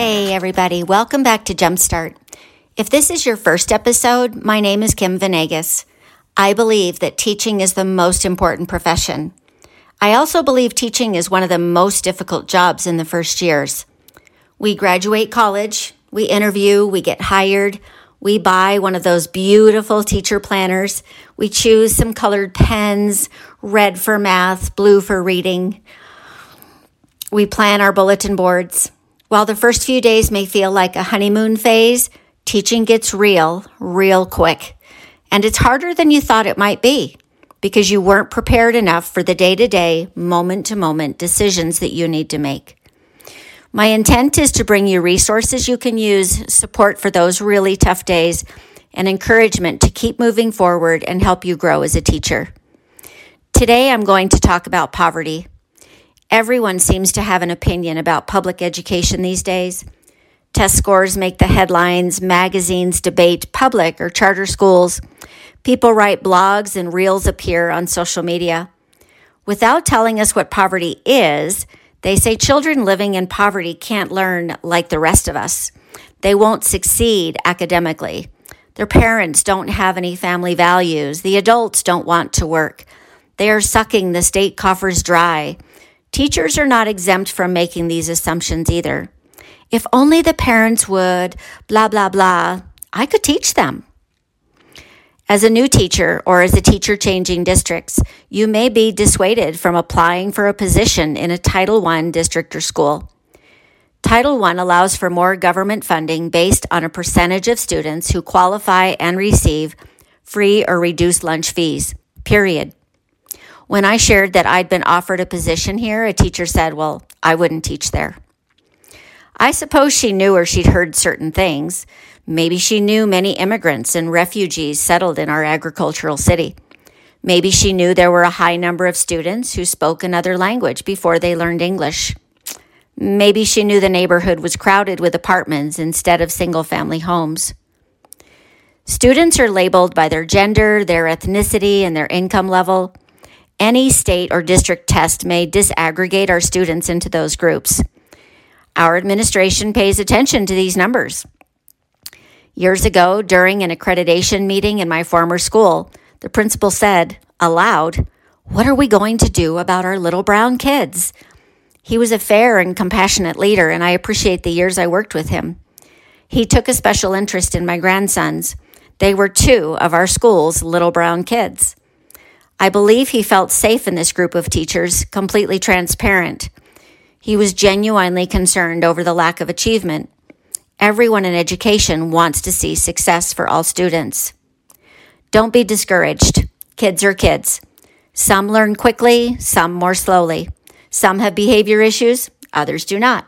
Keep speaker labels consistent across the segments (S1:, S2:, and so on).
S1: Hey, everybody, welcome back to Jumpstart. If this is your first episode, my name is Kim Venegas. I believe that teaching is the most important profession. I also believe teaching is one of the most difficult jobs in the first years. We graduate college, we interview, we get hired, we buy one of those beautiful teacher planners, we choose some colored pens, red for math, blue for reading. We plan our bulletin boards. While the first few days may feel like a honeymoon phase, teaching gets real, real quick. And it's harder than you thought it might be because you weren't prepared enough for the day to day, moment to moment decisions that you need to make. My intent is to bring you resources you can use, support for those really tough days, and encouragement to keep moving forward and help you grow as a teacher. Today, I'm going to talk about poverty. Everyone seems to have an opinion about public education these days. Test scores make the headlines, magazines debate public or charter schools. People write blogs and reels appear on social media. Without telling us what poverty is, they say children living in poverty can't learn like the rest of us. They won't succeed academically. Their parents don't have any family values. The adults don't want to work. They are sucking the state coffers dry. Teachers are not exempt from making these assumptions either. If only the parents would, blah, blah, blah, I could teach them. As a new teacher or as a teacher changing districts, you may be dissuaded from applying for a position in a Title I district or school. Title I allows for more government funding based on a percentage of students who qualify and receive free or reduced lunch fees, period. When I shared that I'd been offered a position here, a teacher said, Well, I wouldn't teach there. I suppose she knew or she'd heard certain things. Maybe she knew many immigrants and refugees settled in our agricultural city. Maybe she knew there were a high number of students who spoke another language before they learned English. Maybe she knew the neighborhood was crowded with apartments instead of single family homes. Students are labeled by their gender, their ethnicity, and their income level. Any state or district test may disaggregate our students into those groups. Our administration pays attention to these numbers. Years ago, during an accreditation meeting in my former school, the principal said, aloud, What are we going to do about our little brown kids? He was a fair and compassionate leader, and I appreciate the years I worked with him. He took a special interest in my grandsons. They were two of our school's little brown kids. I believe he felt safe in this group of teachers, completely transparent. He was genuinely concerned over the lack of achievement. Everyone in education wants to see success for all students. Don't be discouraged. Kids are kids. Some learn quickly, some more slowly. Some have behavior issues, others do not.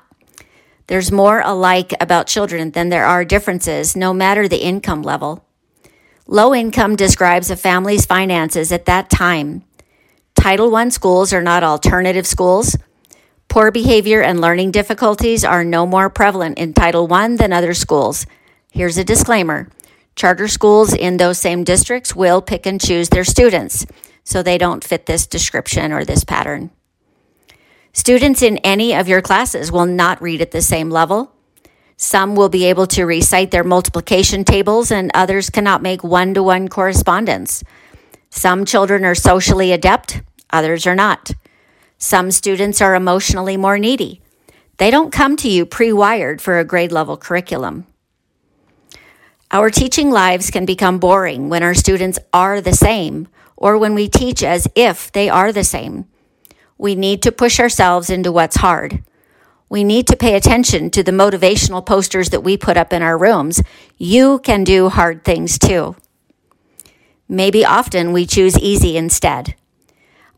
S1: There's more alike about children than there are differences, no matter the income level. Low income describes a family's finances at that time. Title I schools are not alternative schools. Poor behavior and learning difficulties are no more prevalent in Title I than other schools. Here's a disclaimer charter schools in those same districts will pick and choose their students, so they don't fit this description or this pattern. Students in any of your classes will not read at the same level. Some will be able to recite their multiplication tables, and others cannot make one to one correspondence. Some children are socially adept, others are not. Some students are emotionally more needy. They don't come to you pre wired for a grade level curriculum. Our teaching lives can become boring when our students are the same or when we teach as if they are the same. We need to push ourselves into what's hard. We need to pay attention to the motivational posters that we put up in our rooms. You can do hard things too. Maybe often we choose easy instead.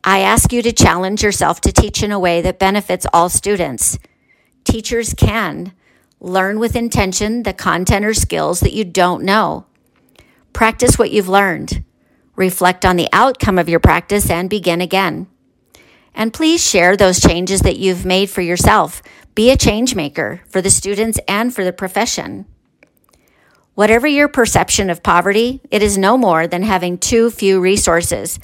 S1: I ask you to challenge yourself to teach in a way that benefits all students. Teachers can learn with intention the content or skills that you don't know. Practice what you've learned. Reflect on the outcome of your practice and begin again. And please share those changes that you've made for yourself. Be a change maker for the students and for the profession. Whatever your perception of poverty, it is no more than having too few resources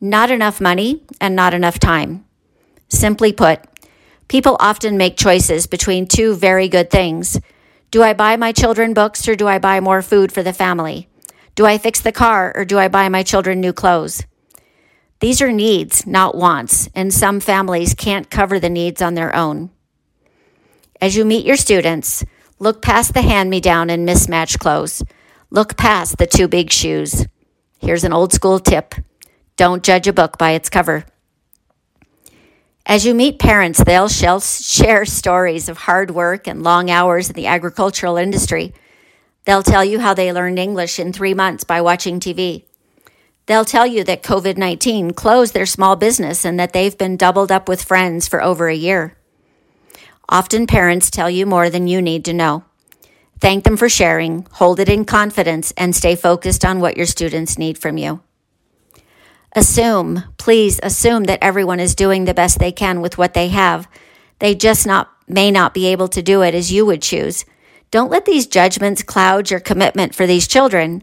S1: not enough money, and not enough time. Simply put, People often make choices between two very good things. Do I buy my children books or do I buy more food for the family? Do I fix the car or do I buy my children new clothes? These are needs, not wants, and some families can't cover the needs on their own. As you meet your students, look past the hand me down and mismatched clothes. Look past the too big shoes. Here's an old school tip don't judge a book by its cover. As you meet parents, they'll share stories of hard work and long hours in the agricultural industry. They'll tell you how they learned English in three months by watching TV. They'll tell you that COVID 19 closed their small business and that they've been doubled up with friends for over a year. Often parents tell you more than you need to know. Thank them for sharing, hold it in confidence, and stay focused on what your students need from you. Assume, please assume that everyone is doing the best they can with what they have. They just not may not be able to do it as you would choose. Don't let these judgments cloud your commitment for these children.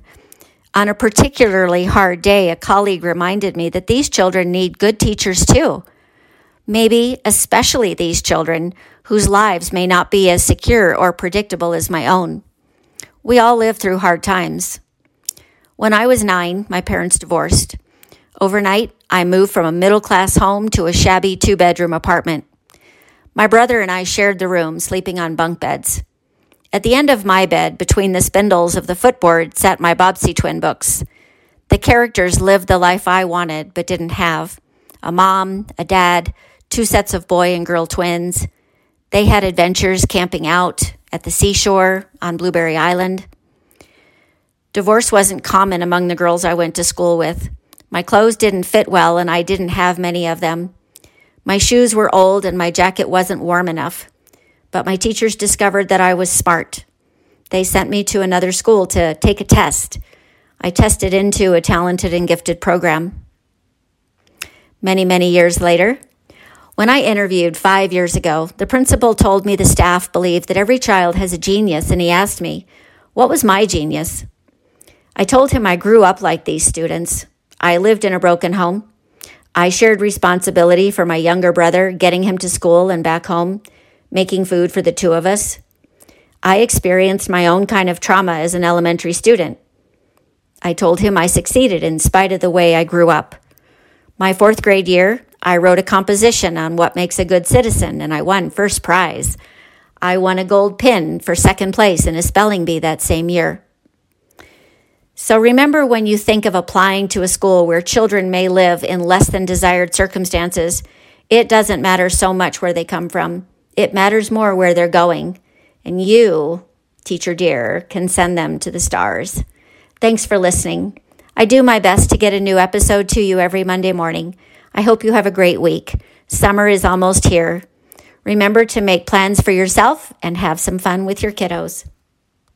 S1: On a particularly hard day, a colleague reminded me that these children need good teachers too. Maybe especially these children whose lives may not be as secure or predictable as my own. We all live through hard times. When I was nine, my parents divorced. Overnight, I moved from a middle class home to a shabby two bedroom apartment. My brother and I shared the room, sleeping on bunk beds. At the end of my bed, between the spindles of the footboard, sat my Bobbsey twin books. The characters lived the life I wanted but didn't have a mom, a dad, two sets of boy and girl twins. They had adventures camping out at the seashore on Blueberry Island. Divorce wasn't common among the girls I went to school with. My clothes didn't fit well, and I didn't have many of them. My shoes were old, and my jacket wasn't warm enough. But my teachers discovered that I was smart. They sent me to another school to take a test. I tested into a talented and gifted program. Many, many years later, when I interviewed five years ago, the principal told me the staff believed that every child has a genius, and he asked me, What was my genius? I told him I grew up like these students. I lived in a broken home. I shared responsibility for my younger brother, getting him to school and back home, making food for the two of us. I experienced my own kind of trauma as an elementary student. I told him I succeeded in spite of the way I grew up. My fourth grade year, I wrote a composition on what makes a good citizen, and I won first prize. I won a gold pin for second place in a spelling bee that same year. So remember when you think of applying to a school where children may live in less than desired circumstances, it doesn't matter so much where they come from. It matters more where they're going. And you, teacher dear, can send them to the stars. Thanks for listening. I do my best to get a new episode to you every Monday morning. I hope you have a great week. Summer is almost here. Remember to make plans for yourself and have some fun with your kiddos.